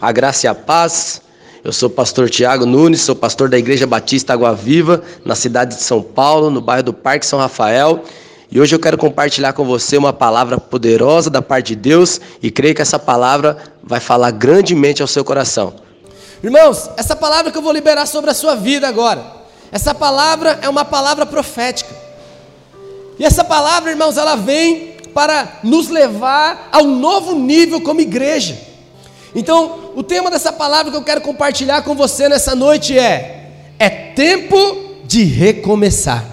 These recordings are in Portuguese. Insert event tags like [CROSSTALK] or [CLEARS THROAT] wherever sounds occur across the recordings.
A graça e a paz. Eu sou o pastor Tiago Nunes, sou pastor da Igreja Batista Água Viva, na cidade de São Paulo, no bairro do Parque São Rafael. E hoje eu quero compartilhar com você uma palavra poderosa da parte de Deus e creio que essa palavra vai falar grandemente ao seu coração. Irmãos, essa palavra que eu vou liberar sobre a sua vida agora, essa palavra é uma palavra profética. E essa palavra, irmãos, ela vem para nos levar a um novo nível como igreja. Então, o tema dessa palavra que eu quero compartilhar com você nessa noite é: é tempo de recomeçar.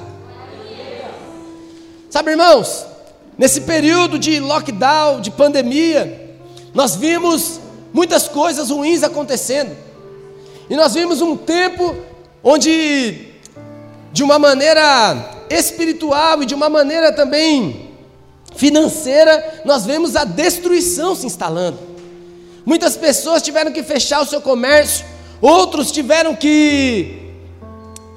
Sabe, irmãos, nesse período de lockdown, de pandemia, nós vimos muitas coisas ruins acontecendo. E nós vimos um tempo onde, de uma maneira espiritual e de uma maneira também financeira, nós vemos a destruição se instalando. Muitas pessoas tiveram que fechar o seu comércio, outros tiveram que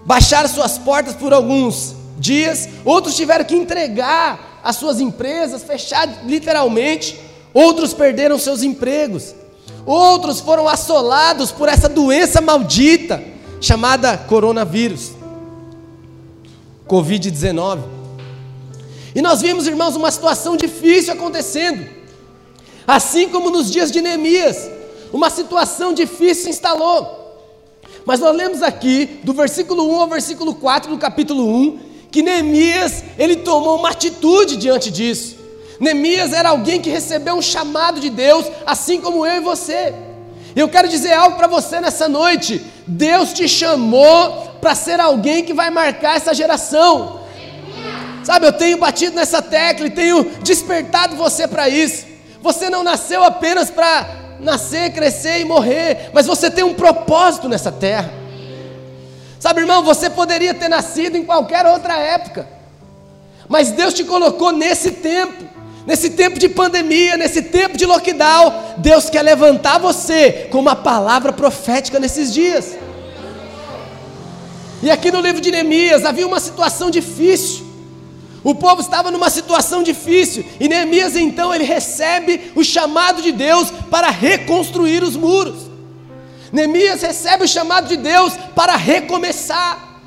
baixar suas portas por alguns dias, outros tiveram que entregar as suas empresas, fechar literalmente, outros perderam seus empregos, outros foram assolados por essa doença maldita chamada coronavírus, Covid-19. E nós vimos, irmãos, uma situação difícil acontecendo. Assim como nos dias de Neemias, uma situação difícil se instalou. Mas nós lemos aqui, do versículo 1 ao versículo 4 do capítulo 1, que Neemias, ele tomou uma atitude diante disso. Neemias era alguém que recebeu um chamado de Deus, assim como eu e você. Eu quero dizer algo para você nessa noite. Deus te chamou para ser alguém que vai marcar essa geração. Sabe, eu tenho batido nessa tecla e tenho despertado você para isso. Você não nasceu apenas para nascer, crescer e morrer, mas você tem um propósito nessa terra. Sabe, irmão, você poderia ter nascido em qualquer outra época, mas Deus te colocou nesse tempo, nesse tempo de pandemia, nesse tempo de lockdown. Deus quer levantar você com uma palavra profética nesses dias. E aqui no livro de Neemias havia uma situação difícil. O povo estava numa situação difícil e Neemias então ele recebe o chamado de Deus para reconstruir os muros. Neemias recebe o chamado de Deus para recomeçar.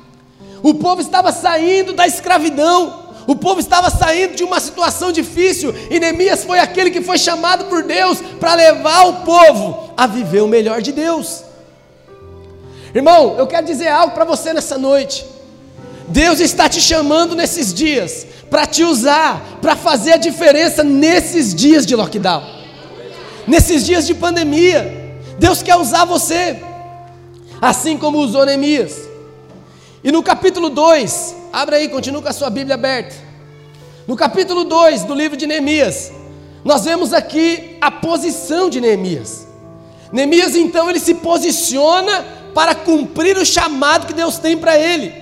O povo estava saindo da escravidão, o povo estava saindo de uma situação difícil e Neemias foi aquele que foi chamado por Deus para levar o povo a viver o melhor de Deus. Irmão, eu quero dizer algo para você nessa noite. Deus está te chamando nesses dias para te usar, para fazer a diferença nesses dias de lockdown, nesses dias de pandemia. Deus quer usar você, assim como usou Neemias. E no capítulo 2, abre aí, continua com a sua Bíblia aberta. No capítulo 2 do livro de Neemias, nós vemos aqui a posição de Neemias. Neemias então ele se posiciona para cumprir o chamado que Deus tem para ele.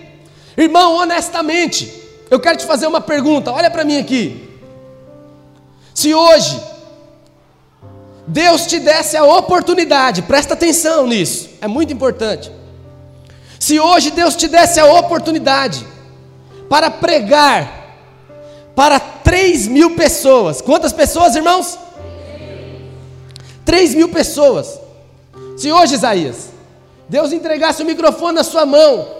Irmão, honestamente, eu quero te fazer uma pergunta, olha para mim aqui. Se hoje Deus te desse a oportunidade, presta atenção nisso, é muito importante. Se hoje Deus te desse a oportunidade para pregar para 3 mil pessoas, quantas pessoas, irmãos? 3 mil pessoas. Se hoje, Isaías, Deus entregasse o microfone na sua mão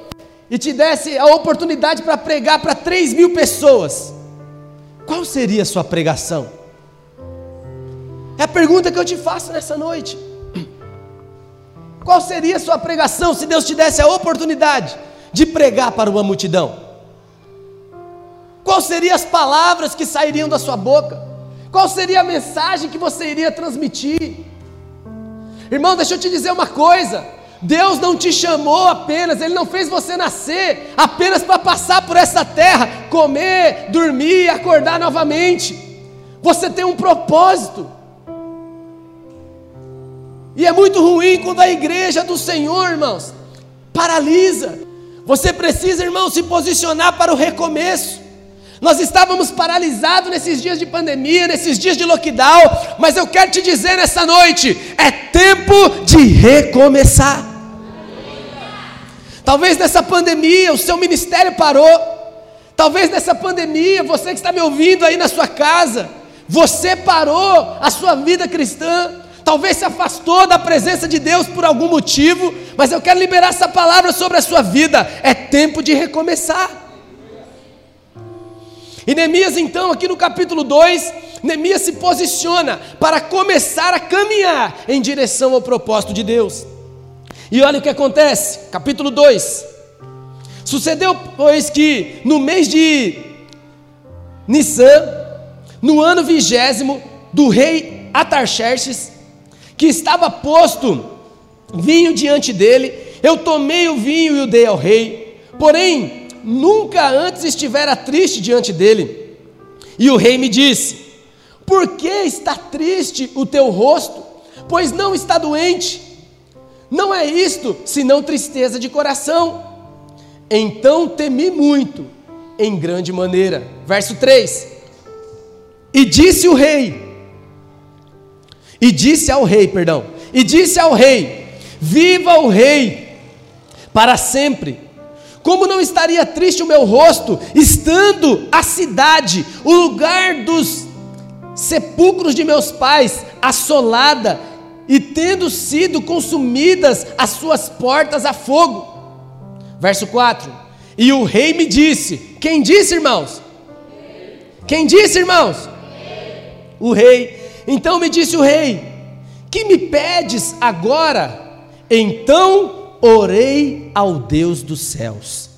e te desse a oportunidade para pregar para 3 mil pessoas, qual seria a sua pregação? É a pergunta que eu te faço nessa noite. [CLEARS THROAT] Qual seria a sua pregação se Deus te desse a oportunidade de pregar para uma multidão? Quais seriam as palavras que sairiam da sua boca? Qual seria a mensagem que você iria transmitir? Irmão, deixa eu te dizer uma coisa: Deus não te chamou apenas, Ele não fez você nascer apenas para passar por essa terra, comer, dormir, acordar novamente. Você tem um propósito. E é muito ruim quando a igreja do Senhor, irmãos, paralisa. Você precisa, irmão, se posicionar para o recomeço. Nós estávamos paralisados nesses dias de pandemia, nesses dias de lockdown, mas eu quero te dizer nessa noite: é tempo de recomeçar. Talvez nessa pandemia o seu ministério parou. Talvez nessa pandemia, você que está me ouvindo aí na sua casa, você parou a sua vida cristã. talvez se afastou da presença de Deus por algum motivo, mas eu quero liberar essa palavra sobre a sua vida. É tempo de recomeçar. E Neemias, então, aqui no capítulo 2, Neemias se posiciona para começar a caminhar em direção ao propósito de Deus. E olha o que acontece, capítulo 2. Sucedeu, pois, que no mês de Nissan, no ano vigésimo do rei Atarxerxes, que estava posto vinho diante dele, eu tomei o vinho e o dei ao rei, porém nunca antes estivera triste diante dele. E o rei me disse: Por que está triste o teu rosto? Pois não está doente. Não é isto, senão tristeza de coração. Então temi muito, em grande maneira. Verso 3: E disse o rei, e disse ao rei, perdão, e disse ao rei: Viva o rei para sempre. Como não estaria triste o meu rosto, estando a cidade, o lugar dos sepulcros de meus pais, assolada e tendo sido consumidas as suas portas a fogo. Verso 4: E o rei me disse: Quem disse, irmãos? Quem disse, irmãos? O rei então me disse o rei: Que me pedes agora? Então orei ao Deus dos céus.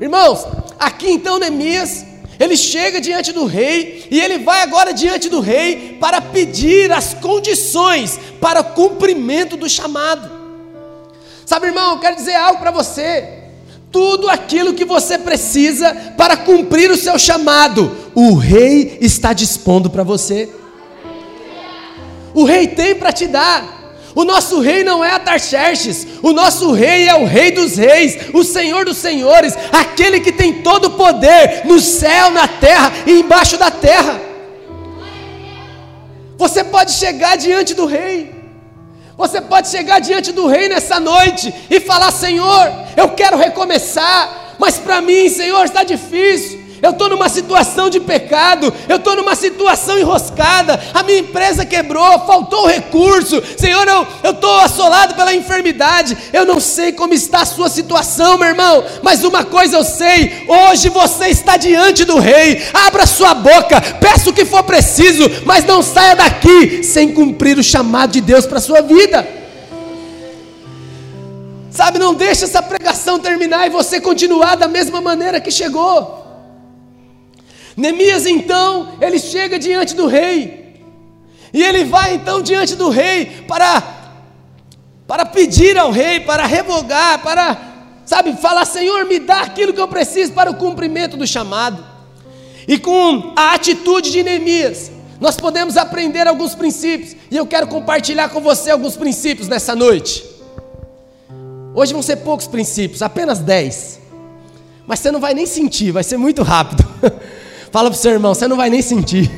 Irmãos, aqui então Neemias, ele chega diante do rei e ele vai agora diante do rei para pedir as condições para o cumprimento do chamado. Sabe, irmão, eu quero dizer algo para você. Tudo aquilo que você precisa para cumprir o seu chamado, o rei está dispondo para você o rei tem para te dar. O nosso rei não é Atarxerxes, o nosso rei é o rei dos reis, o senhor dos senhores, aquele que tem todo o poder no céu, na terra e embaixo da terra. Você pode chegar diante do rei, você pode chegar diante do rei nessa noite e falar: Senhor, eu quero recomeçar, mas para mim, Senhor, está difícil eu estou numa situação de pecado, eu estou numa situação enroscada, a minha empresa quebrou, faltou recurso, Senhor, eu estou assolado pela enfermidade, eu não sei como está a sua situação, meu irmão, mas uma coisa eu sei: hoje você está diante do Rei, abra sua boca, peça o que for preciso, mas não saia daqui sem cumprir o chamado de Deus para a sua vida. Sabe, não deixe essa pregação terminar e você continuar da mesma maneira que chegou. Neemias então, ele chega diante do rei. E ele vai então diante do rei para para pedir ao rei, para revogar, para sabe, falar: "Senhor, me dá aquilo que eu preciso para o cumprimento do chamado". E com a atitude de Neemias, nós podemos aprender alguns princípios, e eu quero compartilhar com você alguns princípios nessa noite. Hoje vão ser poucos princípios, apenas dez. Mas você não vai nem sentir, vai ser muito rápido. [LAUGHS] Fala para o seu irmão, você não vai nem sentir.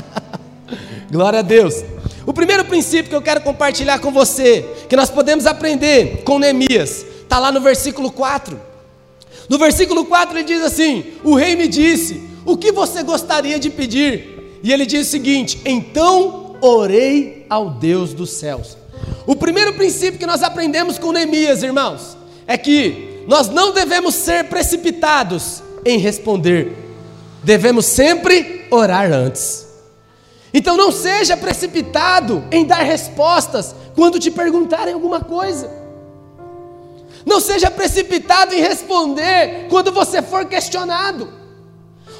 [LAUGHS] Glória a Deus. O primeiro princípio que eu quero compartilhar com você, que nós podemos aprender com Neemias, está lá no versículo 4. No versículo 4 ele diz assim: O rei me disse, o que você gostaria de pedir? E ele diz o seguinte: Então orei ao Deus dos céus. O primeiro princípio que nós aprendemos com Neemias, irmãos, é que nós não devemos ser precipitados em responder devemos sempre orar antes. Então não seja precipitado em dar respostas quando te perguntarem alguma coisa. Não seja precipitado em responder quando você for questionado.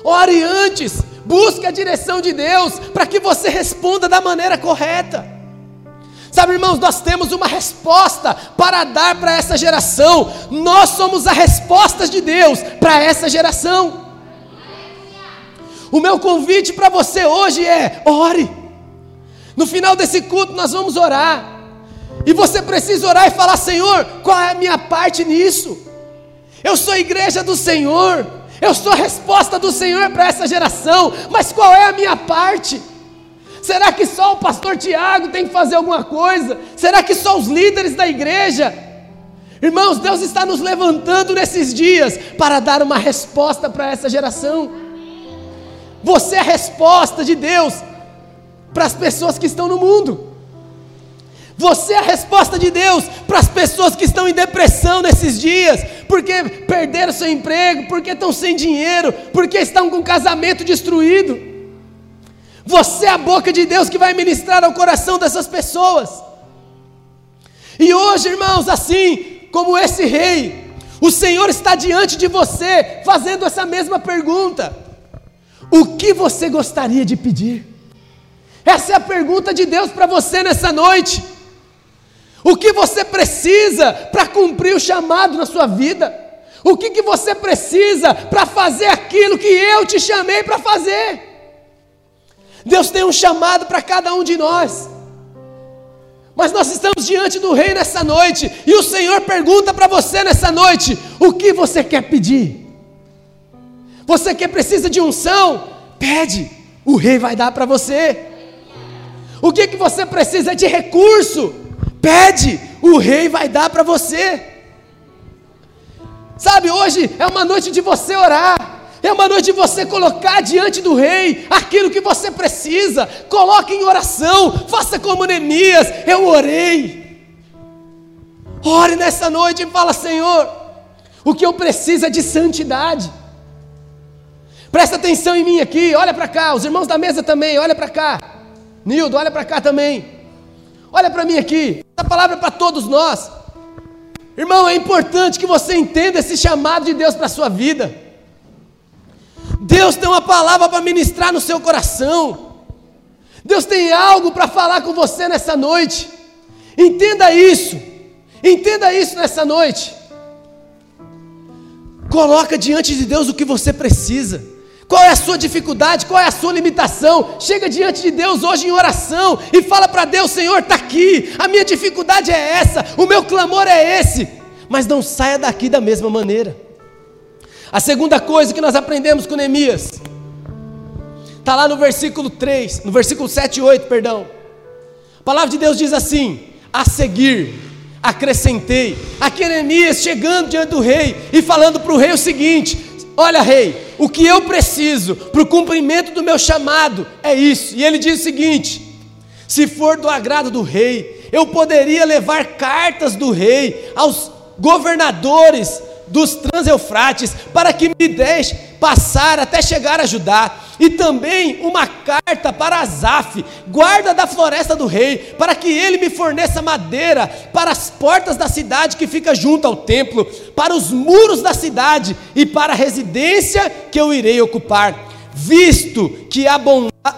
Ore antes, busque a direção de Deus para que você responda da maneira correta. Sabe, irmãos, nós temos uma resposta para dar para essa geração. Nós somos a resposta de Deus para essa geração. O meu convite para você hoje é: ore. No final desse culto nós vamos orar. E você precisa orar e falar: Senhor, qual é a minha parte nisso? Eu sou igreja do Senhor. Eu sou a resposta do Senhor para essa geração, mas qual é a minha parte? Será que só o pastor Tiago tem que fazer alguma coisa? Será que só os líderes da igreja? Irmãos, Deus está nos levantando nesses dias para dar uma resposta para essa geração. Você é a resposta de Deus para as pessoas que estão no mundo. Você é a resposta de Deus para as pessoas que estão em depressão nesses dias, porque perderam seu emprego, porque estão sem dinheiro, porque estão com o casamento destruído. Você é a boca de Deus que vai ministrar ao coração dessas pessoas. E hoje, irmãos, assim como esse rei, o Senhor está diante de você, fazendo essa mesma pergunta: O que você gostaria de pedir? Essa é a pergunta de Deus para você nessa noite. O que você precisa para cumprir o chamado na sua vida? O que, que você precisa para fazer aquilo que eu te chamei para fazer? Deus tem um chamado para cada um de nós. Mas nós estamos diante do Rei nessa noite, e o Senhor pergunta para você nessa noite: o que você quer pedir? Você que precisa de unção, pede, o Rei vai dar para você. O que, que você precisa de recurso? Pede, o rei vai dar para você. Sabe, hoje é uma noite de você orar. É uma noite de você colocar diante do rei aquilo que você precisa. Coloque em oração, faça como Neemias, eu orei. Ore nessa noite e fala: Senhor, o que eu preciso é de santidade. Presta atenção em mim aqui, olha para cá, os irmãos da mesa também, olha para cá. Nildo, olha para cá também. Olha para mim aqui, essa palavra é para todos nós. Irmão, é importante que você entenda esse chamado de Deus para a sua vida. Deus tem uma palavra para ministrar no seu coração. Deus tem algo para falar com você nessa noite. Entenda isso. Entenda isso nessa noite. Coloca diante de Deus o que você precisa. Qual é a sua dificuldade? Qual é a sua limitação? Chega diante de Deus hoje em oração e fala para Deus: Senhor, está aqui, a minha dificuldade é essa, o meu clamor é esse. Mas não saia daqui da mesma maneira. A segunda coisa que nós aprendemos com Neemias, está lá no versículo 3, no versículo 7 e 8, perdão. A palavra de Deus diz assim: a seguir, acrescentei. Aqui Neemias chegando diante do rei e falando para o rei o seguinte: Olha, rei, o que eu preciso para o cumprimento do meu chamado é isso. E ele diz o seguinte: se for do agrado do rei, eu poderia levar cartas do rei aos governadores dos Transeufrates para que me deixe passar até chegar a Judá, e também uma carta para Asaf, guarda da floresta do rei, para que ele me forneça madeira para as portas da cidade que fica junto ao templo, para os muros da cidade e para a residência que eu irei ocupar, visto que a,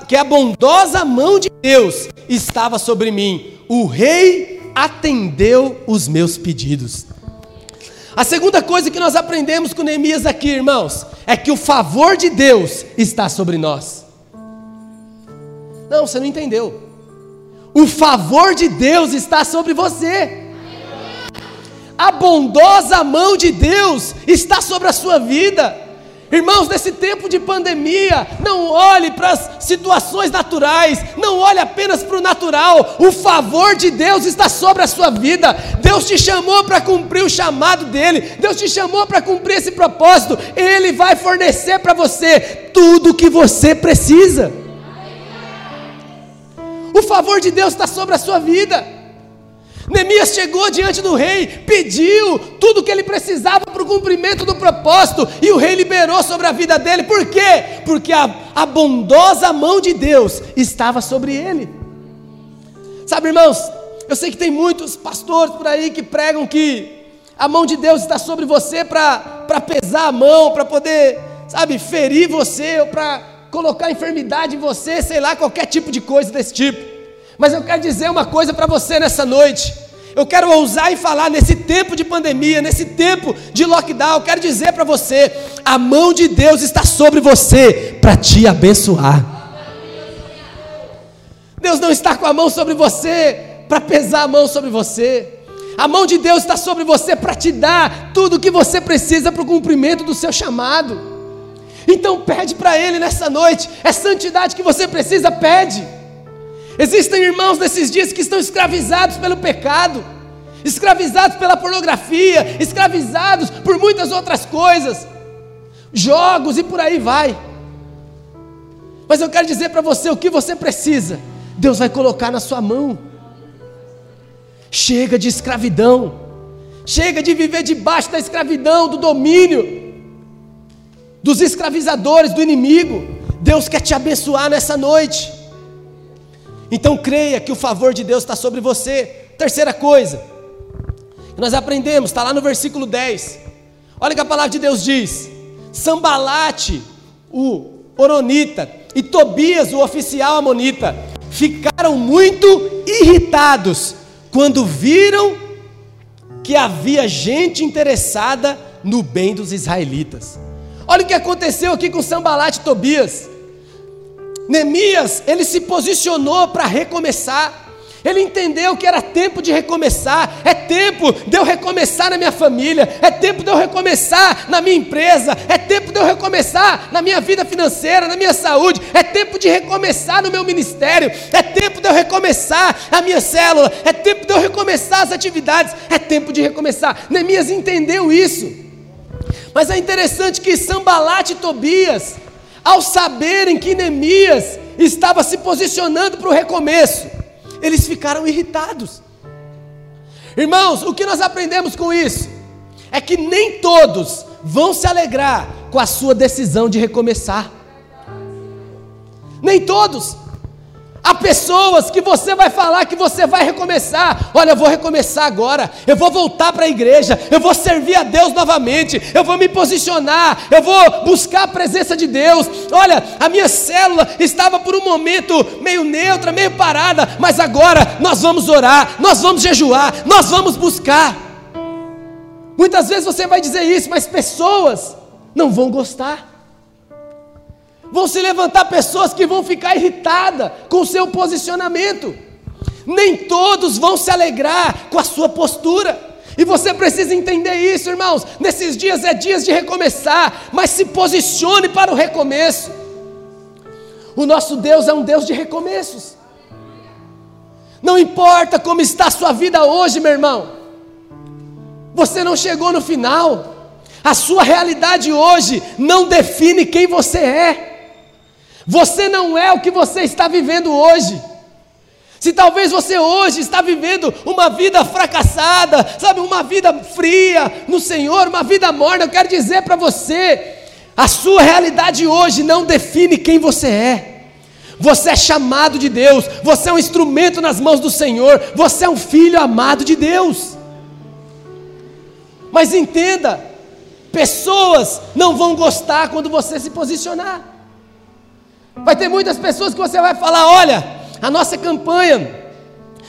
que a bondosa mão de Deus estava sobre mim. O rei atendeu os meus pedidos. A segunda coisa que nós aprendemos com Neemias aqui, irmãos, é que o favor de Deus está sobre nós. Não, você não entendeu. O favor de Deus está sobre você. A bondosa mão de Deus está sobre a sua vida. Irmãos, nesse tempo de pandemia, não olhe para as situações naturais, não olhe apenas para o natural, o favor de Deus está sobre a sua vida. Deus te chamou para cumprir o chamado dele, Deus te chamou para cumprir esse propósito, Ele vai fornecer para você tudo o que você precisa. O favor de Deus está sobre a sua vida. Neemias chegou diante do rei, pediu tudo o que ele precisava para o cumprimento do propósito, e o rei liberou sobre a vida dele, por quê? Porque a, a bondosa mão de Deus estava sobre ele. Sabe, irmãos, eu sei que tem muitos pastores por aí que pregam que a mão de Deus está sobre você para pesar a mão, para poder, sabe, ferir você, ou para colocar enfermidade em você, sei lá, qualquer tipo de coisa desse tipo. Mas eu quero dizer uma coisa para você nessa noite. Eu quero ousar e falar nesse tempo de pandemia, nesse tempo de lockdown, eu quero dizer para você: a mão de Deus está sobre você para te abençoar. Deus não está com a mão sobre você para pesar a mão sobre você. A mão de Deus está sobre você para te dar tudo o que você precisa para o cumprimento do seu chamado. Então pede para Ele nessa noite, é santidade que você precisa, pede. Existem irmãos nesses dias que estão escravizados pelo pecado, escravizados pela pornografia, escravizados por muitas outras coisas, jogos e por aí vai. Mas eu quero dizer para você o que você precisa, Deus vai colocar na sua mão. Chega de escravidão. Chega de viver debaixo da escravidão, do domínio, dos escravizadores, do inimigo. Deus quer te abençoar nessa noite. Então creia que o favor de Deus está sobre você. Terceira coisa, nós aprendemos, está lá no versículo 10. Olha que a palavra de Deus diz: Sambalate, o Oronita, e Tobias, o oficial amonita, ficaram muito irritados quando viram que havia gente interessada no bem dos israelitas. Olha o que aconteceu aqui com Sambalat e Tobias. Neemias, ele se posicionou para recomeçar. Ele entendeu que era tempo de recomeçar, é tempo de eu recomeçar na minha família, é tempo de eu recomeçar na minha empresa, é tempo de eu recomeçar na minha vida financeira, na minha saúde, é tempo de recomeçar no meu ministério, é tempo de eu recomeçar a minha célula, é tempo de eu recomeçar as atividades, é tempo de recomeçar. Neemias entendeu isso. Mas é interessante que Sambalat e Tobias, ao saberem que Neemias estava se posicionando para o recomeço, eles ficaram irritados. Irmãos, o que nós aprendemos com isso? É que nem todos vão se alegrar com a sua decisão de recomeçar. Nem todos. Há pessoas que você vai falar que você vai recomeçar. Olha, eu vou recomeçar agora. Eu vou voltar para a igreja. Eu vou servir a Deus novamente. Eu vou me posicionar. Eu vou buscar a presença de Deus. Olha, a minha célula estava por um momento meio neutra, meio parada. Mas agora nós vamos orar. Nós vamos jejuar. Nós vamos buscar. Muitas vezes você vai dizer isso, mas pessoas não vão gostar vão se levantar pessoas que vão ficar irritadas com o seu posicionamento. Nem todos vão se alegrar com a sua postura. E você precisa entender isso, irmãos. Nesses dias é dias de recomeçar, mas se posicione para o recomeço. O nosso Deus é um Deus de recomeços. Não importa como está a sua vida hoje, meu irmão. Você não chegou no final. A sua realidade hoje não define quem você é. Você não é o que você está vivendo hoje. Se talvez você hoje está vivendo uma vida fracassada, sabe, uma vida fria no Senhor, uma vida morna, eu quero dizer para você, a sua realidade hoje não define quem você é. Você é chamado de Deus, você é um instrumento nas mãos do Senhor, você é um filho amado de Deus. Mas entenda, pessoas não vão gostar quando você se posicionar. Vai ter muitas pessoas que você vai falar: olha, a nossa campanha,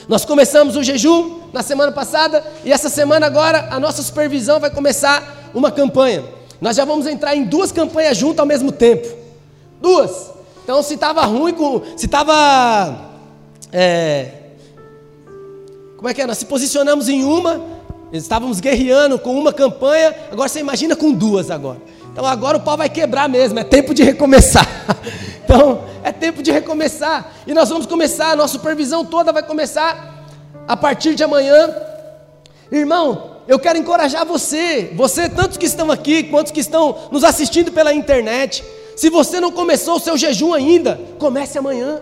nós começamos o jejum na semana passada e essa semana agora a nossa supervisão vai começar uma campanha. Nós já vamos entrar em duas campanhas juntas ao mesmo tempo. Duas. Então, se estava ruim, com, se estava. É, como é que é? Nós se posicionamos em uma, estávamos guerreando com uma campanha, agora você imagina com duas agora. Então agora o pau vai quebrar mesmo, é tempo de recomeçar. [LAUGHS] Então é tempo de recomeçar. E nós vamos começar, a nossa supervisão toda vai começar a partir de amanhã. Irmão, eu quero encorajar você, você, tantos que estão aqui, quantos que estão nos assistindo pela internet. Se você não começou o seu jejum ainda, comece amanhã.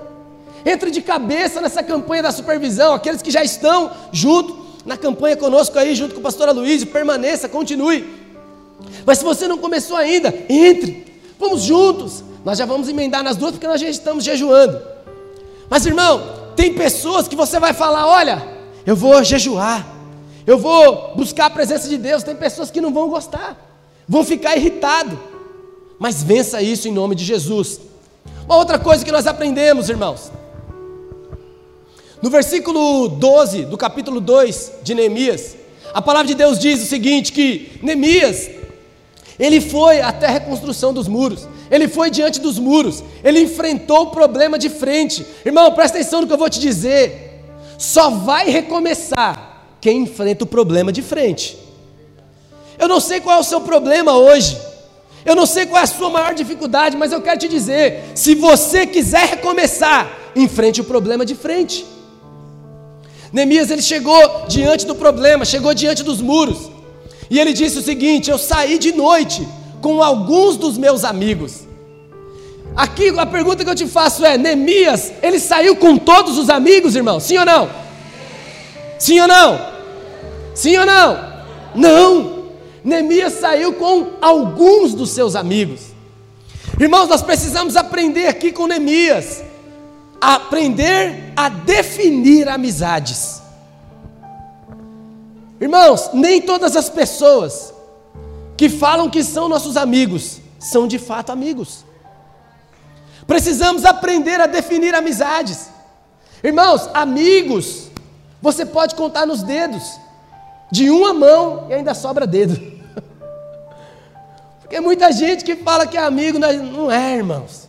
Entre de cabeça nessa campanha da supervisão, aqueles que já estão junto na campanha conosco aí, junto com o pastor Aloysio, permaneça, continue. Mas se você não começou ainda, entre. Vamos juntos. Nós já vamos emendar nas duas porque nós já estamos jejuando. Mas irmão, tem pessoas que você vai falar: olha, eu vou jejuar, eu vou buscar a presença de Deus. Tem pessoas que não vão gostar, vão ficar irritados. Mas vença isso em nome de Jesus. Uma outra coisa que nós aprendemos, irmãos. No versículo 12 do capítulo 2 de Neemias, a palavra de Deus diz o seguinte: que Neemias ele foi até a reconstrução dos muros. Ele foi diante dos muros. Ele enfrentou o problema de frente. Irmão, presta atenção no que eu vou te dizer. Só vai recomeçar quem enfrenta o problema de frente. Eu não sei qual é o seu problema hoje. Eu não sei qual é a sua maior dificuldade, mas eu quero te dizer: se você quiser recomeçar, enfrente o problema de frente. Neemias ele chegou diante do problema, chegou diante dos muros. E ele disse o seguinte: Eu saí de noite com alguns dos meus amigos. Aqui a pergunta que eu te faço é: Neemias, ele saiu com todos os amigos, irmão? Sim ou não? Sim ou não? Sim ou não? Não. Neemias saiu com alguns dos seus amigos. Irmãos, nós precisamos aprender aqui com Neemias, aprender a definir amizades. Irmãos, nem todas as pessoas que falam que são nossos amigos são de fato amigos. Precisamos aprender a definir amizades. Irmãos, amigos, você pode contar nos dedos, de uma mão e ainda sobra dedo. [LAUGHS] Porque muita gente que fala que é amigo, não é, irmãos.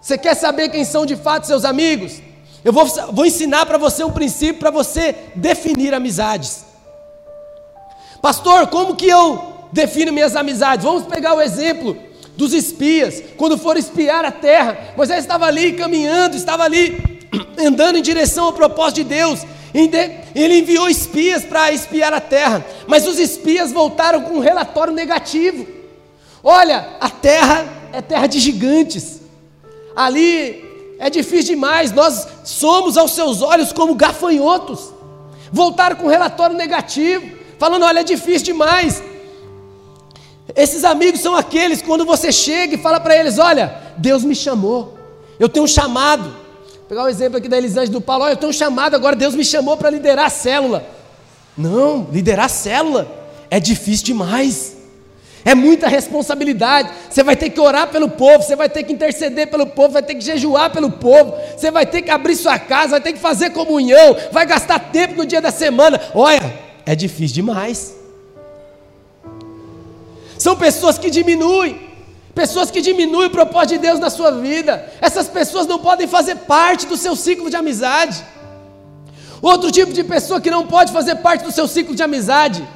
Você quer saber quem são de fato seus amigos? Eu vou, vou ensinar para você um princípio para você definir amizades. Pastor, como que eu defino minhas amizades? Vamos pegar o exemplo dos espias, quando foram espiar a terra. Moisés estava ali caminhando, estava ali [CLEARS THROAT] andando em direção ao propósito de Deus. Ele enviou espias para espiar a terra, mas os espias voltaram com um relatório negativo. Olha, a terra é terra de gigantes. Ali é difícil demais, nós somos aos seus olhos como gafanhotos. Voltaram com relatório negativo, falando: olha, é difícil demais. Esses amigos são aqueles quando você chega e fala para eles: olha, Deus me chamou, eu tenho um chamado. Vou pegar o um exemplo aqui da Elisângela do Paulo: olha, eu tenho um chamado agora, Deus me chamou para liderar a célula. Não, liderar a célula é difícil demais. É muita responsabilidade. Você vai ter que orar pelo povo, você vai ter que interceder pelo povo, vai ter que jejuar pelo povo, você vai ter que abrir sua casa, vai ter que fazer comunhão, vai gastar tempo no dia da semana. Olha, é difícil demais. São pessoas que diminuem, pessoas que diminuem o propósito de Deus na sua vida. Essas pessoas não podem fazer parte do seu ciclo de amizade. Outro tipo de pessoa que não pode fazer parte do seu ciclo de amizade,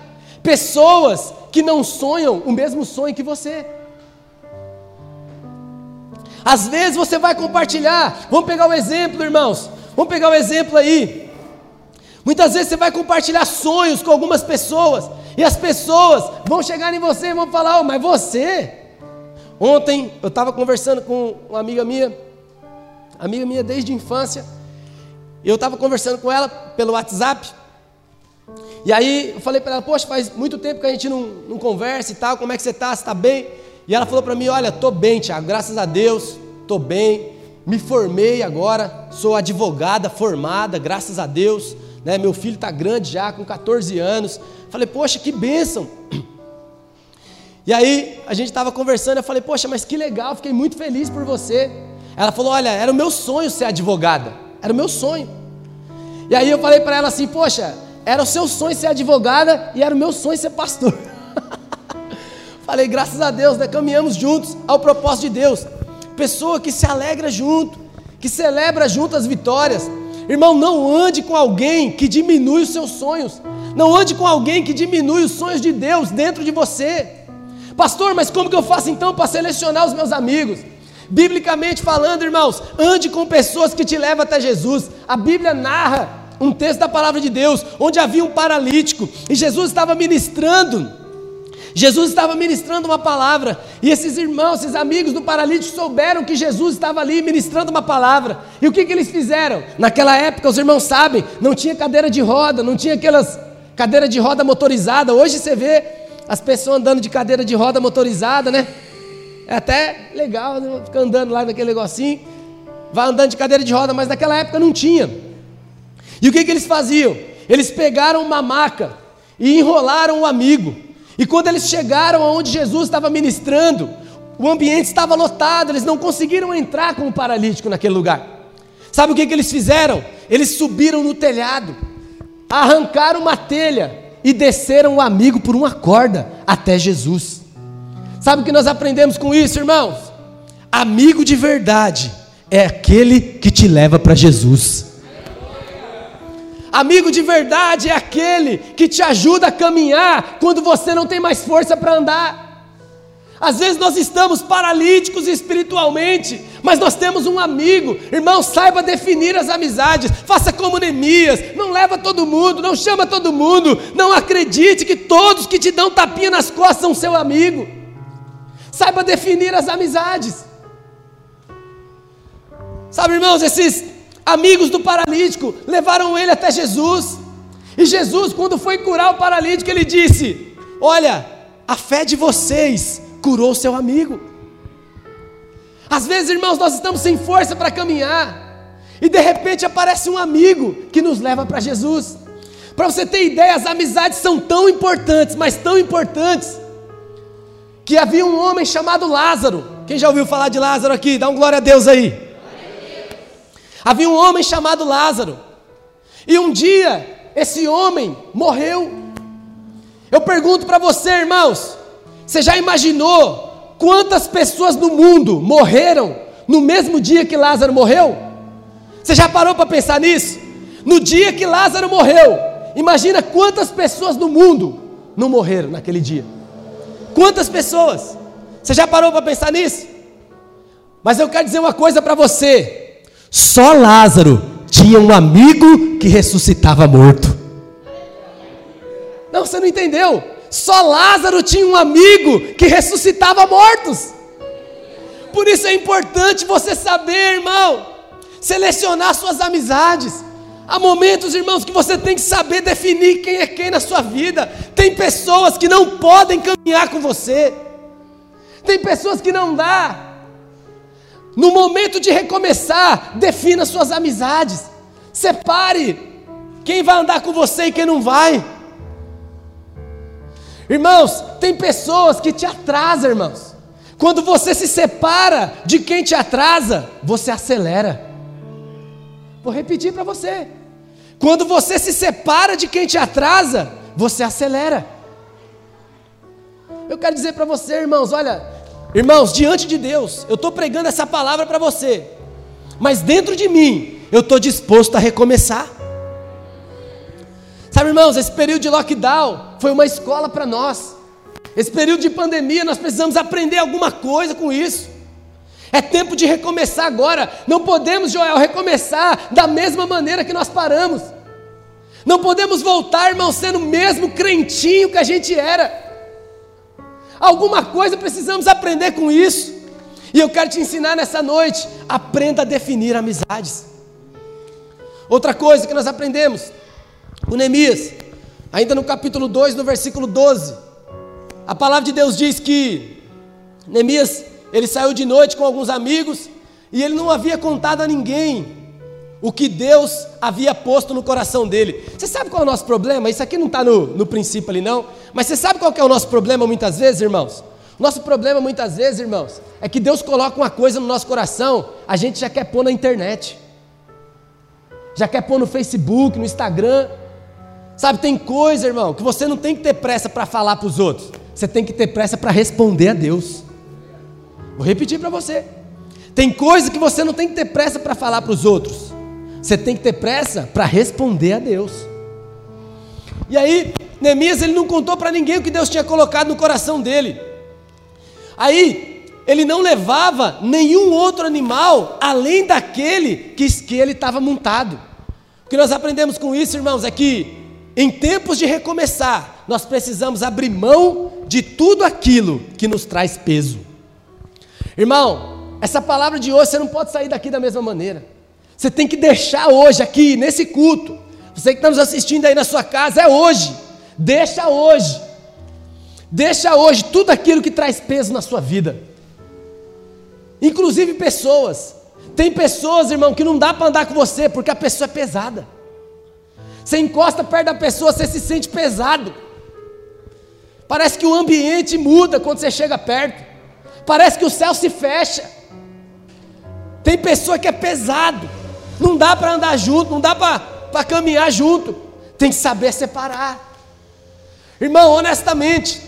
pessoas que não sonham o mesmo sonho que você. Às vezes você vai compartilhar, vamos pegar o exemplo, irmãos, vamos pegar o exemplo aí. Muitas vezes você vai compartilhar sonhos com algumas pessoas, e as pessoas vão chegar em você e vão falar: oh, mas você. Ontem eu estava conversando com uma amiga minha, amiga minha desde a infância, eu estava conversando com ela pelo WhatsApp, e aí eu falei para ela, poxa, faz muito tempo que a gente não, não conversa e tal, como é que você está? Você está bem? E ela falou para mim, olha, estou bem, Tiago, graças a Deus, estou bem, me formei agora, sou advogada formada, graças a Deus, né? meu filho está grande já, com 14 anos. Falei, poxa, que bênção. E aí a gente estava conversando, eu falei, poxa, mas que legal, fiquei muito feliz por você. Ela falou, olha, era o meu sonho ser advogada, era o meu sonho. E aí eu falei para ela assim, poxa, era o seu sonho ser advogada e era o meu sonho ser pastor. [LAUGHS] Falei, graças a Deus, né? caminhamos juntos ao propósito de Deus. Pessoa que se alegra junto, que celebra junto as vitórias. Irmão, não ande com alguém que diminui os seus sonhos. Não ande com alguém que diminui os sonhos de Deus dentro de você. Pastor, mas como que eu faço então para selecionar os meus amigos? Biblicamente falando, irmãos, ande com pessoas que te levam até Jesus. A Bíblia narra um texto da palavra de Deus, onde havia um paralítico, e Jesus estava ministrando. Jesus estava ministrando uma palavra, e esses irmãos, esses amigos do paralítico souberam que Jesus estava ali ministrando uma palavra. E o que, que eles fizeram? Naquela época, os irmãos sabem, não tinha cadeira de roda, não tinha aquelas cadeira de roda motorizada. Hoje você vê as pessoas andando de cadeira de roda motorizada, né? É até legal, né? ficar andando lá naquele negocinho. Vai andando de cadeira de roda, mas naquela época não tinha. E o que, que eles faziam? Eles pegaram uma maca e enrolaram o amigo. E quando eles chegaram aonde Jesus estava ministrando, o ambiente estava lotado, eles não conseguiram entrar com o paralítico naquele lugar. Sabe o que, que eles fizeram? Eles subiram no telhado, arrancaram uma telha e desceram o amigo por uma corda até Jesus. Sabe o que nós aprendemos com isso, irmãos? Amigo de verdade é aquele que te leva para Jesus. Amigo de verdade é aquele que te ajuda a caminhar quando você não tem mais força para andar. Às vezes nós estamos paralíticos espiritualmente, mas nós temos um amigo. Irmão, saiba definir as amizades. Faça como Neemias. Não leva todo mundo, não chama todo mundo. Não acredite que todos que te dão tapinha nas costas são seu amigo. Saiba definir as amizades. Sabe, irmãos, esses Amigos do paralítico levaram ele até Jesus. E Jesus, quando foi curar o paralítico, ele disse: Olha, a fé de vocês curou seu amigo. Às vezes, irmãos, nós estamos sem força para caminhar, e de repente aparece um amigo que nos leva para Jesus. Para você ter ideia, as amizades são tão importantes, mas tão importantes, que havia um homem chamado Lázaro. Quem já ouviu falar de Lázaro aqui? Dá um glória a Deus aí. Havia um homem chamado Lázaro, e um dia esse homem morreu. Eu pergunto para você, irmãos, você já imaginou quantas pessoas no mundo morreram no mesmo dia que Lázaro morreu? Você já parou para pensar nisso? No dia que Lázaro morreu, imagina quantas pessoas no mundo não morreram naquele dia. Quantas pessoas? Você já parou para pensar nisso? Mas eu quero dizer uma coisa para você: só Lázaro tinha um amigo que ressuscitava morto. Não, você não entendeu. Só Lázaro tinha um amigo que ressuscitava mortos. Por isso é importante você saber, irmão, selecionar suas amizades. Há momentos, irmãos, que você tem que saber definir quem é quem na sua vida. Tem pessoas que não podem caminhar com você. Tem pessoas que não dá. No momento de recomeçar, defina suas amizades. Separe quem vai andar com você e quem não vai. Irmãos, tem pessoas que te atrasam, irmãos. Quando você se separa de quem te atrasa, você acelera. Vou repetir para você. Quando você se separa de quem te atrasa, você acelera. Eu quero dizer para você, irmãos, olha, irmãos, diante de Deus, eu estou pregando essa palavra para você, mas dentro de mim, eu estou disposto a recomeçar. Sabe, irmãos, esse período de lockdown foi uma escola para nós. Esse período de pandemia, nós precisamos aprender alguma coisa com isso. É tempo de recomeçar agora. Não podemos, Joel, recomeçar da mesma maneira que nós paramos. Não podemos voltar, irmão, sendo o mesmo crentinho que a gente era. Alguma coisa precisamos aprender com isso. E eu quero te ensinar nessa noite: aprenda a definir amizades. Outra coisa que nós aprendemos com Neemias, ainda no capítulo 2, no versículo 12, a palavra de Deus diz que Neemias, ele saiu de noite com alguns amigos e ele não havia contado a ninguém o que Deus havia posto no coração dele. Você sabe qual é o nosso problema? Isso aqui não está no, no princípio ali, não. Mas você sabe qual é o nosso problema muitas vezes, irmãos? Nosso problema muitas vezes, irmãos, é que Deus coloca uma coisa no nosso coração, a gente já quer pôr na internet, já quer pôr no Facebook, no Instagram, Sabe, tem coisa, irmão, que você não tem que ter pressa para falar para os outros. Você tem que ter pressa para responder a Deus. Vou repetir para você. Tem coisa que você não tem que ter pressa para falar para os outros. Você tem que ter pressa para responder a Deus. E aí, Neemias ele não contou para ninguém o que Deus tinha colocado no coração dele. Aí, ele não levava nenhum outro animal além daquele que, que ele estava montado. O que nós aprendemos com isso, irmãos, é que em tempos de recomeçar, nós precisamos abrir mão de tudo aquilo que nos traz peso. Irmão, essa palavra de hoje você não pode sair daqui da mesma maneira. Você tem que deixar hoje aqui, nesse culto. Você que está nos assistindo aí na sua casa, é hoje. Deixa hoje. Deixa hoje tudo aquilo que traz peso na sua vida. Inclusive pessoas. Tem pessoas, irmão, que não dá para andar com você porque a pessoa é pesada. Você encosta perto da pessoa, você se sente pesado. Parece que o ambiente muda quando você chega perto. Parece que o céu se fecha. Tem pessoa que é pesado. Não dá para andar junto, não dá para caminhar junto. Tem que saber separar. Irmão, honestamente,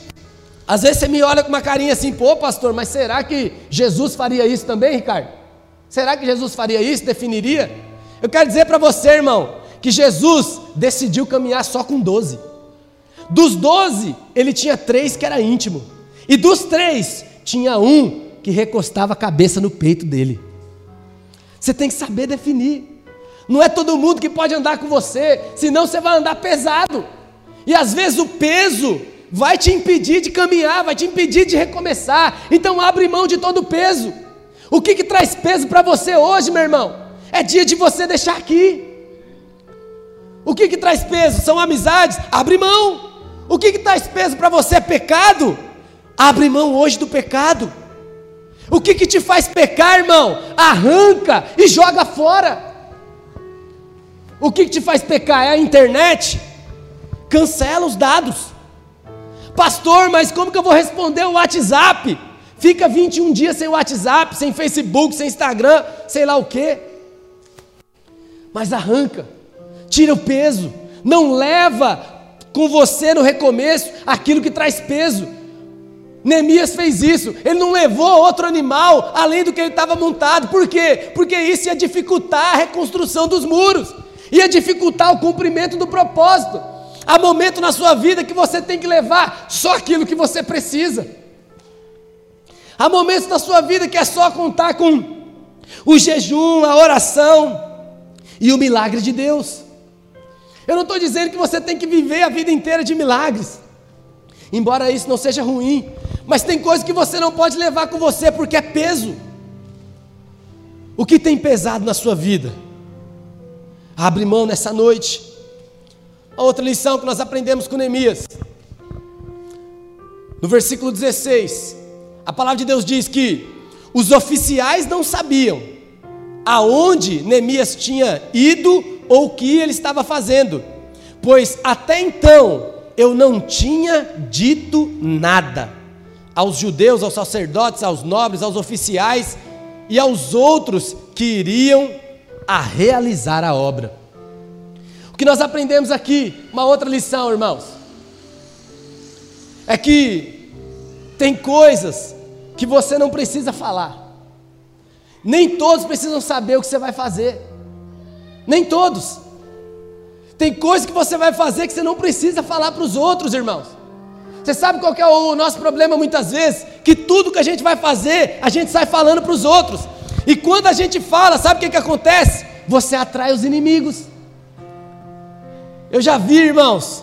às vezes você me olha com uma carinha assim, pô, pastor, mas será que Jesus faria isso também, Ricardo? Será que Jesus faria isso? Definiria? Eu quero dizer para você, irmão, que Jesus decidiu caminhar só com doze. Dos doze, ele tinha três que era íntimo. E dos três, tinha um que recostava a cabeça no peito dele. Você tem que saber definir. Não é todo mundo que pode andar com você, senão você vai andar pesado. E às vezes o peso vai te impedir de caminhar, vai te impedir de recomeçar. Então abre mão de todo o peso. O que, que traz peso para você hoje, meu irmão? É dia de você deixar aqui. O que, que traz peso? São amizades? Abre mão. O que, que traz peso para você é pecado? Abre mão hoje do pecado. O que, que te faz pecar, irmão? Arranca e joga fora. O que, que te faz pecar? É a internet? Cancela os dados. Pastor, mas como que eu vou responder o WhatsApp? Fica 21 dias sem WhatsApp, sem Facebook, sem Instagram, sei lá o quê. Mas arranca, tira o peso, não leva com você no recomeço aquilo que traz peso. Neemias fez isso, ele não levou outro animal além do que ele estava montado, por quê? Porque isso ia dificultar a reconstrução dos muros, ia dificultar o cumprimento do propósito. Há momento na sua vida que você tem que levar só aquilo que você precisa. Há momentos na sua vida que é só contar com o jejum, a oração e o milagre de Deus. Eu não estou dizendo que você tem que viver a vida inteira de milagres, embora isso não seja ruim, mas tem coisas que você não pode levar com você porque é peso. O que tem pesado na sua vida? Abre mão nessa noite. A outra lição que nós aprendemos com Neemias. No versículo 16, a palavra de Deus diz que os oficiais não sabiam aonde Neemias tinha ido ou o que ele estava fazendo, pois até então eu não tinha dito nada aos judeus, aos sacerdotes, aos nobres, aos oficiais e aos outros que iriam a realizar a obra. O que nós aprendemos aqui, uma outra lição, irmãos, é que tem coisas que você não precisa falar. Nem todos precisam saber o que você vai fazer. Nem todos. Tem coisas que você vai fazer que você não precisa falar para os outros, irmãos. Você sabe qual é o nosso problema muitas vezes? Que tudo que a gente vai fazer, a gente sai falando para os outros. E quando a gente fala, sabe o que, que acontece? Você atrai os inimigos. Eu já vi, irmãos,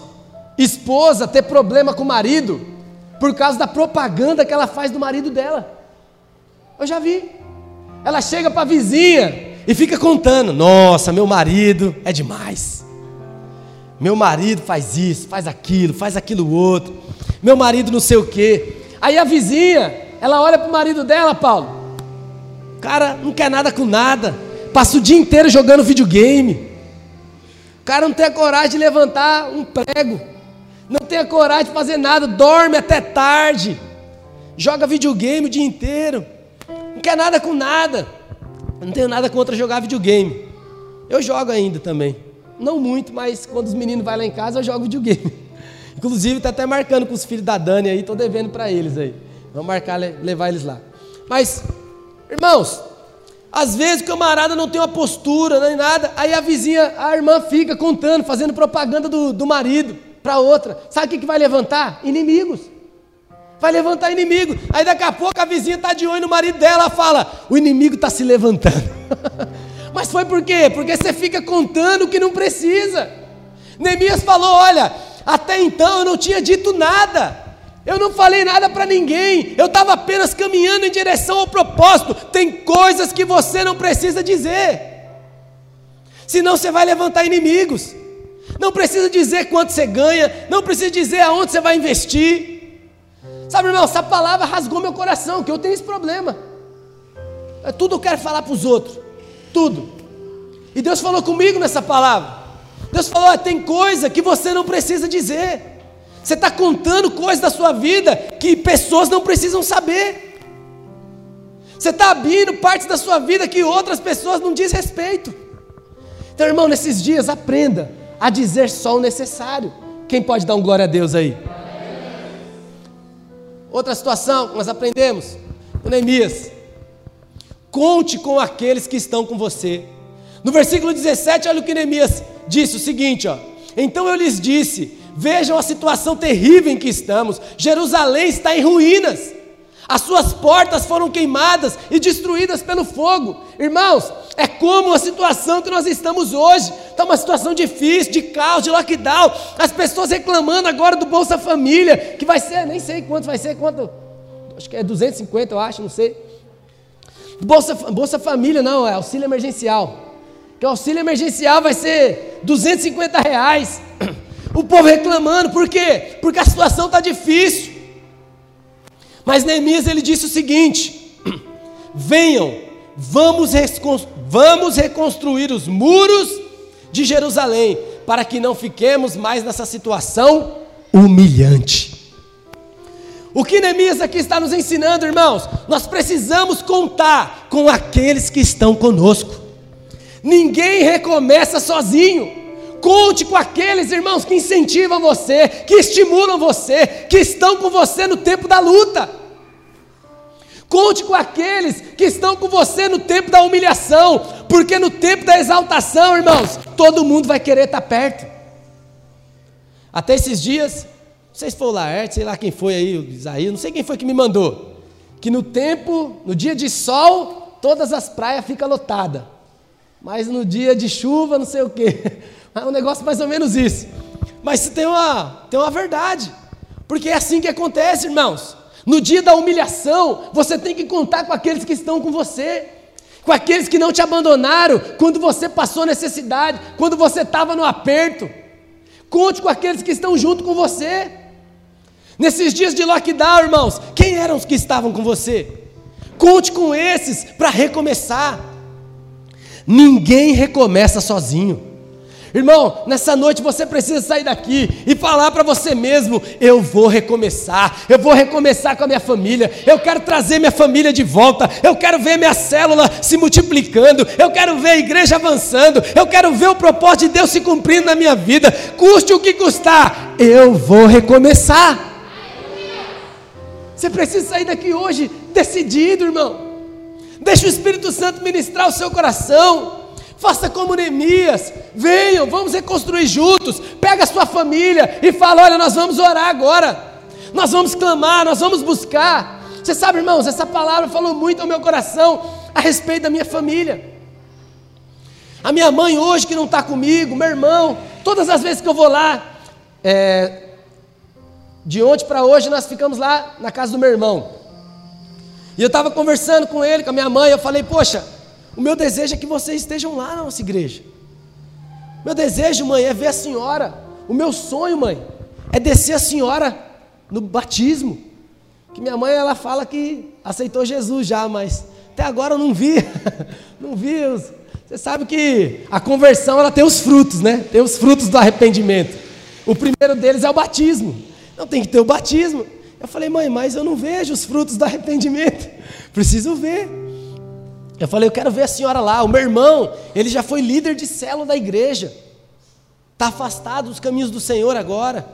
esposa ter problema com o marido por causa da propaganda que ela faz do marido dela. Eu já vi. Ela chega para a vizinha e fica contando: Nossa, meu marido é demais. Meu marido faz isso, faz aquilo, faz aquilo outro. Meu marido não sei o quê. Aí a vizinha, ela olha para o marido dela, Paulo. O cara não quer nada com nada. Passa o dia inteiro jogando videogame. O cara não tem a coragem de levantar um prego não tem coragem de fazer nada, dorme até tarde, joga videogame o dia inteiro, não quer nada com nada. Eu não tenho nada contra jogar videogame. Eu jogo ainda também. Não muito, mas quando os meninos vão lá em casa, eu jogo videogame. [LAUGHS] Inclusive, está até marcando com os filhos da Dani aí, estou devendo para eles aí. Vamos marcar, levar eles lá. Mas, irmãos, às vezes o camarada não tem uma postura, nem nada, aí a vizinha, a irmã fica contando, fazendo propaganda do, do marido para outra. Sabe o que, que vai levantar? Inimigos. Vai levantar inimigo. Aí daqui a pouco a vizinha está de olho no marido dela, fala: o inimigo está se levantando. [LAUGHS] Mas foi por quê? Porque você fica contando o que não precisa. Neemias falou: olha, até então eu não tinha dito nada. Eu não falei nada para ninguém, eu estava apenas caminhando em direção ao propósito. Tem coisas que você não precisa dizer, senão você vai levantar inimigos. Não precisa dizer quanto você ganha, não precisa dizer aonde você vai investir. Sabe, irmão, essa palavra rasgou meu coração, que eu tenho esse problema. É tudo eu quero falar para os outros, tudo. E Deus falou comigo nessa palavra. Deus falou: tem coisa que você não precisa dizer. Você está contando coisas da sua vida que pessoas não precisam saber. Você está abrindo partes da sua vida que outras pessoas não dizem respeito. Então, irmão, nesses dias, aprenda a dizer só o necessário. Quem pode dar um glória a Deus aí? Outra situação que nós aprendemos com Neemias. Conte com aqueles que estão com você. No versículo 17, olha o que Neemias disse: o seguinte, ó. Então eu lhes disse: Vejam a situação terrível em que estamos. Jerusalém está em ruínas. As suas portas foram queimadas e destruídas pelo fogo. Irmãos, é como a situação que nós estamos hoje. Está uma situação difícil, de caos, de lockdown. As pessoas reclamando agora do Bolsa Família, que vai ser, nem sei quanto vai ser, quanto. Acho que é 250, eu acho, não sei. Bolsa, Bolsa Família, não, é auxílio emergencial. que o auxílio emergencial vai ser 250 reais. O povo reclamando, por quê? Porque a situação está difícil. Mas Neemias ele disse o seguinte: [CLEARS THROAT] venham, vamos, vamos reconstruir os muros de Jerusalém, para que não fiquemos mais nessa situação humilhante. O que Neemias aqui está nos ensinando, irmãos? Nós precisamos contar com aqueles que estão conosco. Ninguém recomeça sozinho. Conte com aqueles irmãos que incentivam você, que estimulam você, que estão com você no tempo da luta. Conte com aqueles que estão com você no tempo da humilhação, porque no tempo da exaltação, irmãos, todo mundo vai querer estar perto. Até esses dias, não sei se foi o Laerte, sei lá quem foi aí, o Isaías, não sei quem foi que me mandou, que no tempo, no dia de sol, todas as praias ficam lotadas, mas no dia de chuva, não sei o quê. [LAUGHS] É um negócio mais ou menos isso. Mas tem uma, tem uma verdade, porque é assim que acontece, irmãos. No dia da humilhação, você tem que contar com aqueles que estão com você, com aqueles que não te abandonaram quando você passou necessidade, quando você estava no aperto. Conte com aqueles que estão junto com você. Nesses dias de lockdown, irmãos, quem eram os que estavam com você? Conte com esses para recomeçar. Ninguém recomeça sozinho. Irmão, nessa noite você precisa sair daqui e falar para você mesmo: eu vou recomeçar, eu vou recomeçar com a minha família, eu quero trazer minha família de volta, eu quero ver minha célula se multiplicando, eu quero ver a igreja avançando, eu quero ver o propósito de Deus se cumprindo na minha vida, custe o que custar, eu vou recomeçar. Você precisa sair daqui hoje decidido, irmão. Deixa o Espírito Santo ministrar o seu coração. Faça como Neemias, venham, vamos reconstruir juntos. Pega a sua família e fala: olha, nós vamos orar agora, nós vamos clamar, nós vamos buscar. Você sabe, irmãos, essa palavra falou muito ao meu coração a respeito da minha família. A minha mãe hoje que não está comigo, meu irmão, todas as vezes que eu vou lá, é, de ontem para hoje nós ficamos lá na casa do meu irmão. E eu estava conversando com ele, com a minha mãe, eu falei, poxa, o meu desejo é que vocês estejam lá na nossa igreja. Meu desejo, mãe, é ver a senhora. O meu sonho, mãe, é descer a senhora no batismo. Que minha mãe ela fala que aceitou Jesus já, mas até agora eu não vi. [LAUGHS] não vi. Você sabe que a conversão ela tem os frutos, né? Tem os frutos do arrependimento. O primeiro deles é o batismo. Não tem que ter o batismo. Eu falei, mãe, mas eu não vejo os frutos do arrependimento. [LAUGHS] Preciso ver. Eu falei, eu quero ver a senhora lá. O meu irmão, ele já foi líder de célula da igreja. Está afastado dos caminhos do Senhor agora.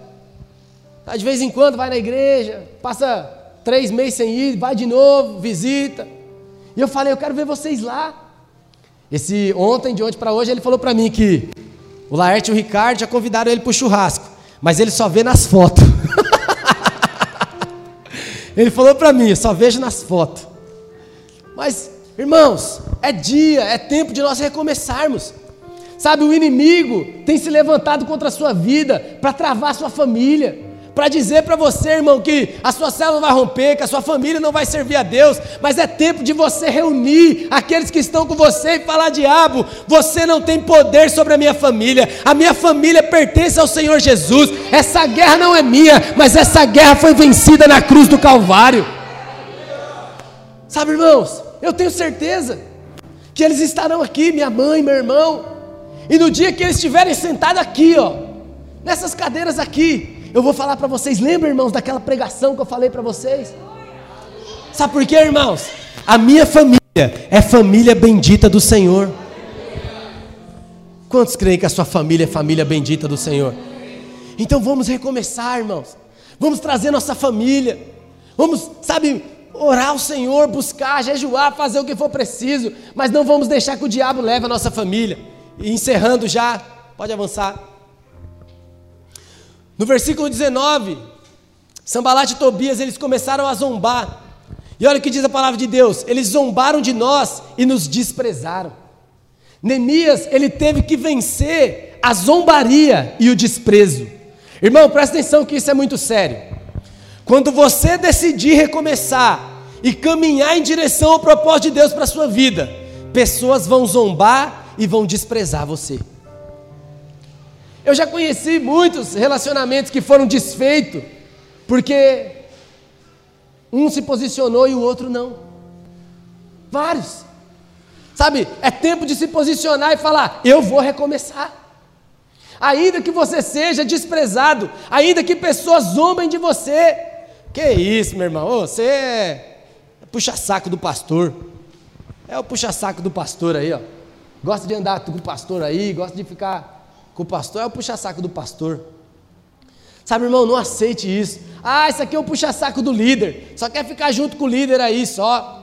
Tá, de vez em quando vai na igreja, passa três meses sem ir, vai de novo, visita. E eu falei, eu quero ver vocês lá. Esse ontem, de ontem para hoje, ele falou para mim que o Laerte e o Ricardo já convidaram ele para o churrasco, mas ele só vê nas fotos. Ele falou para mim, só vejo nas fotos. Mas Irmãos, é dia, é tempo de nós recomeçarmos. Sabe, o inimigo tem se levantado contra a sua vida para travar a sua família, para dizer para você, irmão, que a sua célula vai romper, que a sua família não vai servir a Deus, mas é tempo de você reunir aqueles que estão com você e falar: diabo, você não tem poder sobre a minha família, a minha família pertence ao Senhor Jesus, essa guerra não é minha, mas essa guerra foi vencida na cruz do Calvário. Sabe, irmãos, eu tenho certeza que eles estarão aqui, minha mãe, meu irmão. E no dia que eles estiverem sentados aqui, ó, nessas cadeiras aqui, eu vou falar para vocês. Lembra, irmãos, daquela pregação que eu falei para vocês? Sabe por quê, irmãos? A minha família é família bendita do Senhor. Quantos creem que a sua família é família bendita do Senhor? Então vamos recomeçar, irmãos. Vamos trazer nossa família. Vamos, sabe, orar ao Senhor, buscar, jejuar, fazer o que for preciso, mas não vamos deixar que o diabo leve a nossa família. E encerrando já, pode avançar. No versículo 19, Sambalat e Tobias, eles começaram a zombar. E olha o que diz a palavra de Deus: eles zombaram de nós e nos desprezaram. Neemias, ele teve que vencer a zombaria e o desprezo. Irmão, presta atenção que isso é muito sério. Quando você decidir recomeçar e caminhar em direção ao propósito de Deus para a sua vida, pessoas vão zombar e vão desprezar você. Eu já conheci muitos relacionamentos que foram desfeitos porque um se posicionou e o outro não. Vários. Sabe, é tempo de se posicionar e falar: eu vou recomeçar. Ainda que você seja desprezado, ainda que pessoas zombem de você. Que isso, meu irmão? Você é puxa-saco do pastor. É o puxa-saco do pastor aí, ó. Gosta de andar com o pastor aí, gosta de ficar com o pastor, é o puxa-saco do pastor. Sabe, irmão, não aceite isso. Ah, isso aqui é o puxa-saco do líder. Só quer ficar junto com o líder aí só.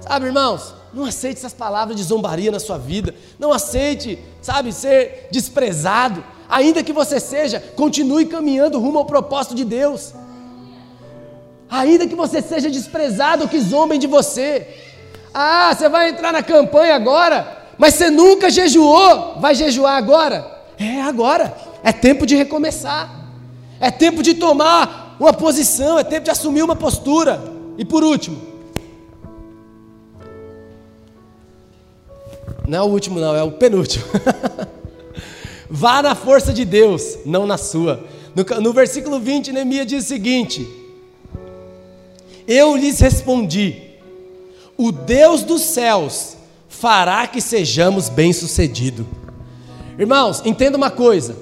Sabe, irmãos, não aceite essas palavras de zombaria na sua vida. Não aceite, sabe, ser desprezado. Ainda que você seja, continue caminhando rumo ao propósito de Deus. Ainda que você seja desprezado, que zombem de você. Ah, você vai entrar na campanha agora, mas você nunca jejuou. Vai jejuar agora? É agora. É tempo de recomeçar. É tempo de tomar uma posição, é tempo de assumir uma postura. E por último, não é o último, não, é o penúltimo. [LAUGHS] Vá na força de Deus, não na sua. No, no versículo 20, Neemias diz o seguinte: Eu lhes respondi, o Deus dos céus fará que sejamos bem-sucedidos. Irmãos, entenda uma coisa: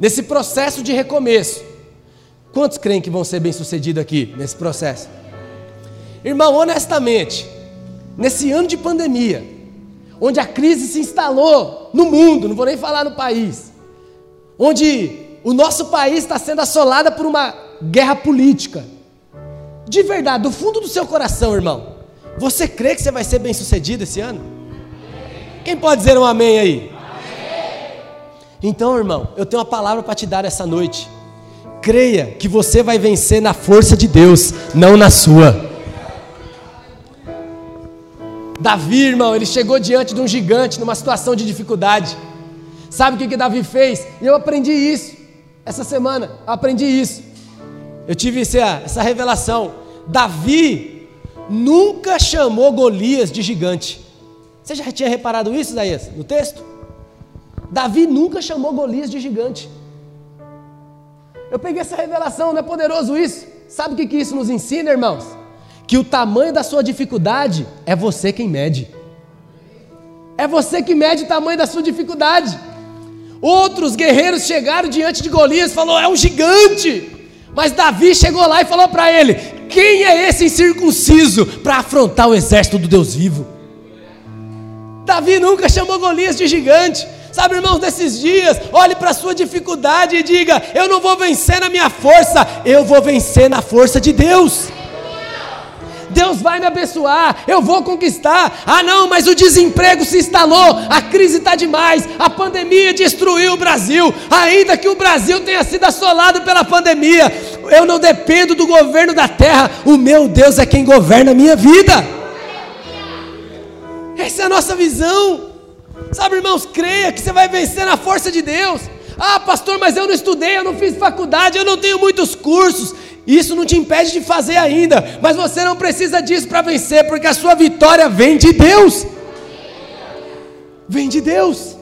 nesse processo de recomeço, quantos creem que vão ser bem-sucedidos aqui nesse processo? Irmão, honestamente, nesse ano de pandemia, onde a crise se instalou no mundo, não vou nem falar no país, onde o nosso país está sendo assolado por uma guerra política. De verdade, do fundo do seu coração, irmão, você crê que você vai ser bem sucedido esse ano? Quem pode dizer um amém aí? Então, irmão, eu tenho uma palavra para te dar essa noite. Creia que você vai vencer na força de Deus, não na sua. Davi, irmão, ele chegou diante de um gigante numa situação de dificuldade. Sabe o que, que Davi fez? E eu aprendi isso essa semana. Aprendi isso. Eu tive essa, essa revelação. Davi nunca chamou Golias de gigante. Você já tinha reparado isso, Isaías, no texto? Davi nunca chamou Golias de gigante. Eu peguei essa revelação, não é poderoso isso? Sabe o que, que isso nos ensina, irmãos? Que o tamanho da sua dificuldade é você quem mede. É você que mede o tamanho da sua dificuldade. Outros guerreiros chegaram diante de Golias e falou: "É um gigante". Mas Davi chegou lá e falou para ele: "Quem é esse incircunciso para afrontar o exército do Deus vivo?" Davi nunca chamou Golias de gigante. Sabe, irmãos, nesses dias, olhe para a sua dificuldade e diga: Eu não vou vencer na minha força, eu vou vencer na força de Deus. Deus vai me abençoar, eu vou conquistar. Ah, não, mas o desemprego se instalou, a crise está demais, a pandemia destruiu o Brasil. Ainda que o Brasil tenha sido assolado pela pandemia, eu não dependo do governo da terra, o meu Deus é quem governa a minha vida. Essa é a nossa visão. Sabe, irmãos, creia que você vai vencer na força de Deus. Ah, pastor, mas eu não estudei, eu não fiz faculdade, eu não tenho muitos cursos. Isso não te impede de fazer ainda, mas você não precisa disso para vencer, porque a sua vitória vem de Deus. Vem de Deus.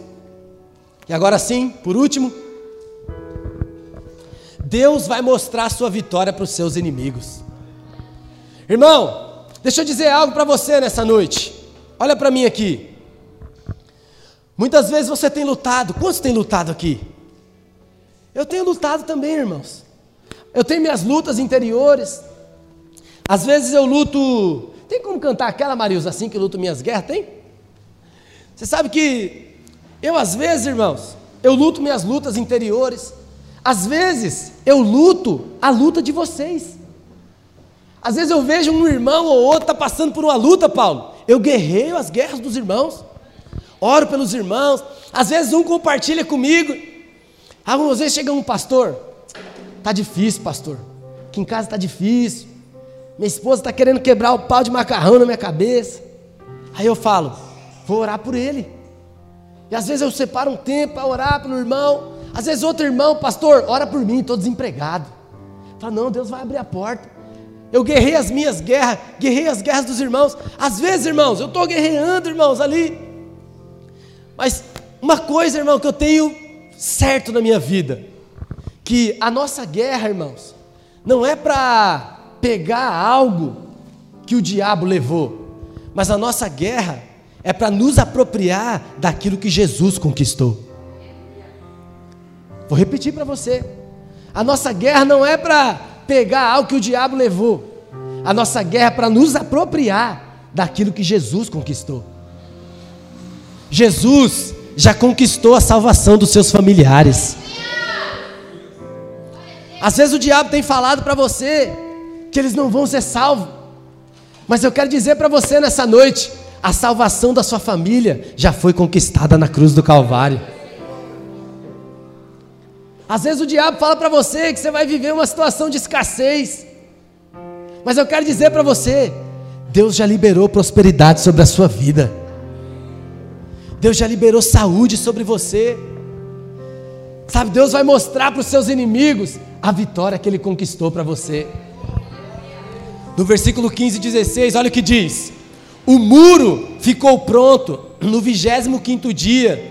E agora sim, por último, Deus vai mostrar a sua vitória para os seus inimigos. Irmão, deixa eu dizer algo para você nessa noite. Olha para mim aqui. Muitas vezes você tem lutado. Quantos tem lutado aqui? Eu tenho lutado também, irmãos. Eu tenho minhas lutas interiores. Às vezes eu luto. Tem como cantar aquela, Marilsa, assim que luto minhas guerras? Tem? Você sabe que eu, às vezes, irmãos, eu luto minhas lutas interiores. Às vezes eu luto a luta de vocês. Às vezes eu vejo um irmão ou outro tá passando por uma luta, Paulo. Eu guerreio as guerras dos irmãos oro pelos irmãos. Às vezes um compartilha comigo. Algumas vezes chega um pastor, tá difícil, pastor. Aqui em casa tá difícil. Minha esposa está querendo quebrar o pau de macarrão na minha cabeça. Aí eu falo, vou orar por ele. E às vezes eu separo um tempo para orar pelo irmão. Às vezes outro irmão, pastor, ora por mim, estou desempregado. Fala, não, Deus vai abrir a porta. Eu guerrei as minhas guerras, guerrei as guerras dos irmãos. Às vezes, irmãos, eu estou guerreando, irmãos, ali. Mas uma coisa, irmão, que eu tenho certo na minha vida, que a nossa guerra, irmãos, não é para pegar algo que o diabo levou, mas a nossa guerra é para nos apropriar daquilo que Jesus conquistou. Vou repetir para você. A nossa guerra não é para pegar algo que o diabo levou. A nossa guerra é para nos apropriar daquilo que Jesus conquistou. Jesus já conquistou a salvação dos seus familiares. Às vezes o diabo tem falado para você que eles não vão ser salvos. Mas eu quero dizer para você nessa noite, a salvação da sua família já foi conquistada na cruz do Calvário. Às vezes o diabo fala para você que você vai viver uma situação de escassez. Mas eu quero dizer para você, Deus já liberou prosperidade sobre a sua vida. Deus já liberou saúde sobre você. Sabe, Deus vai mostrar para os seus inimigos a vitória que ele conquistou para você. No versículo 15 e 16, olha o que diz: O muro ficou pronto no 25 dia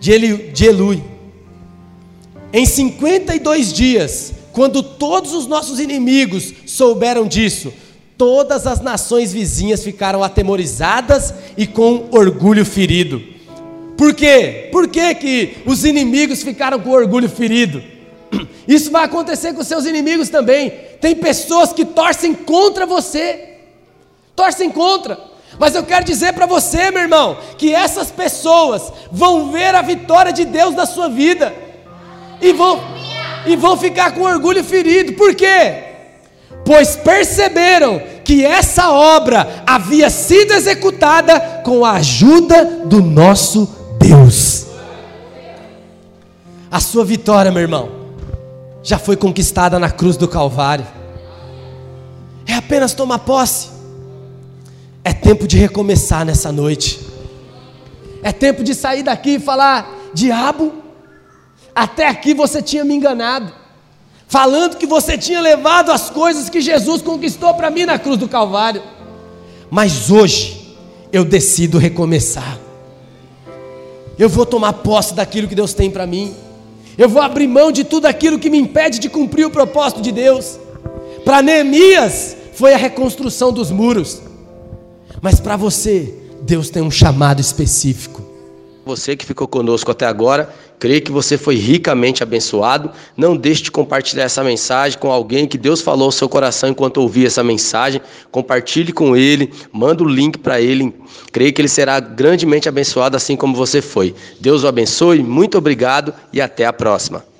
de, Eli, de Elui. Em 52 dias, quando todos os nossos inimigos souberam disso, todas as nações vizinhas ficaram atemorizadas e com orgulho ferido. Por quê? Por que, que os inimigos ficaram com orgulho ferido? [CLEARS THROAT] Isso vai acontecer com seus inimigos também. Tem pessoas que torcem contra você, torcem contra. Mas eu quero dizer para você, meu irmão, que essas pessoas vão ver a vitória de Deus na sua vida e vão, e vão ficar com orgulho ferido. Por quê? Pois perceberam que essa obra havia sido executada com a ajuda do nosso Deus. A sua vitória, meu irmão, já foi conquistada na cruz do Calvário. É apenas tomar posse. É tempo de recomeçar nessa noite. É tempo de sair daqui e falar: diabo, até aqui você tinha me enganado, falando que você tinha levado as coisas que Jesus conquistou para mim na cruz do Calvário. Mas hoje eu decido recomeçar. Eu vou tomar posse daquilo que Deus tem para mim. Eu vou abrir mão de tudo aquilo que me impede de cumprir o propósito de Deus. Para Neemias foi a reconstrução dos muros. Mas para você, Deus tem um chamado específico. Você que ficou conosco até agora, creio que você foi ricamente abençoado. Não deixe de compartilhar essa mensagem com alguém que Deus falou ao seu coração enquanto ouvia essa mensagem. Compartilhe com ele, manda o link para ele. Creio que ele será grandemente abençoado assim como você foi. Deus o abençoe, muito obrigado e até a próxima.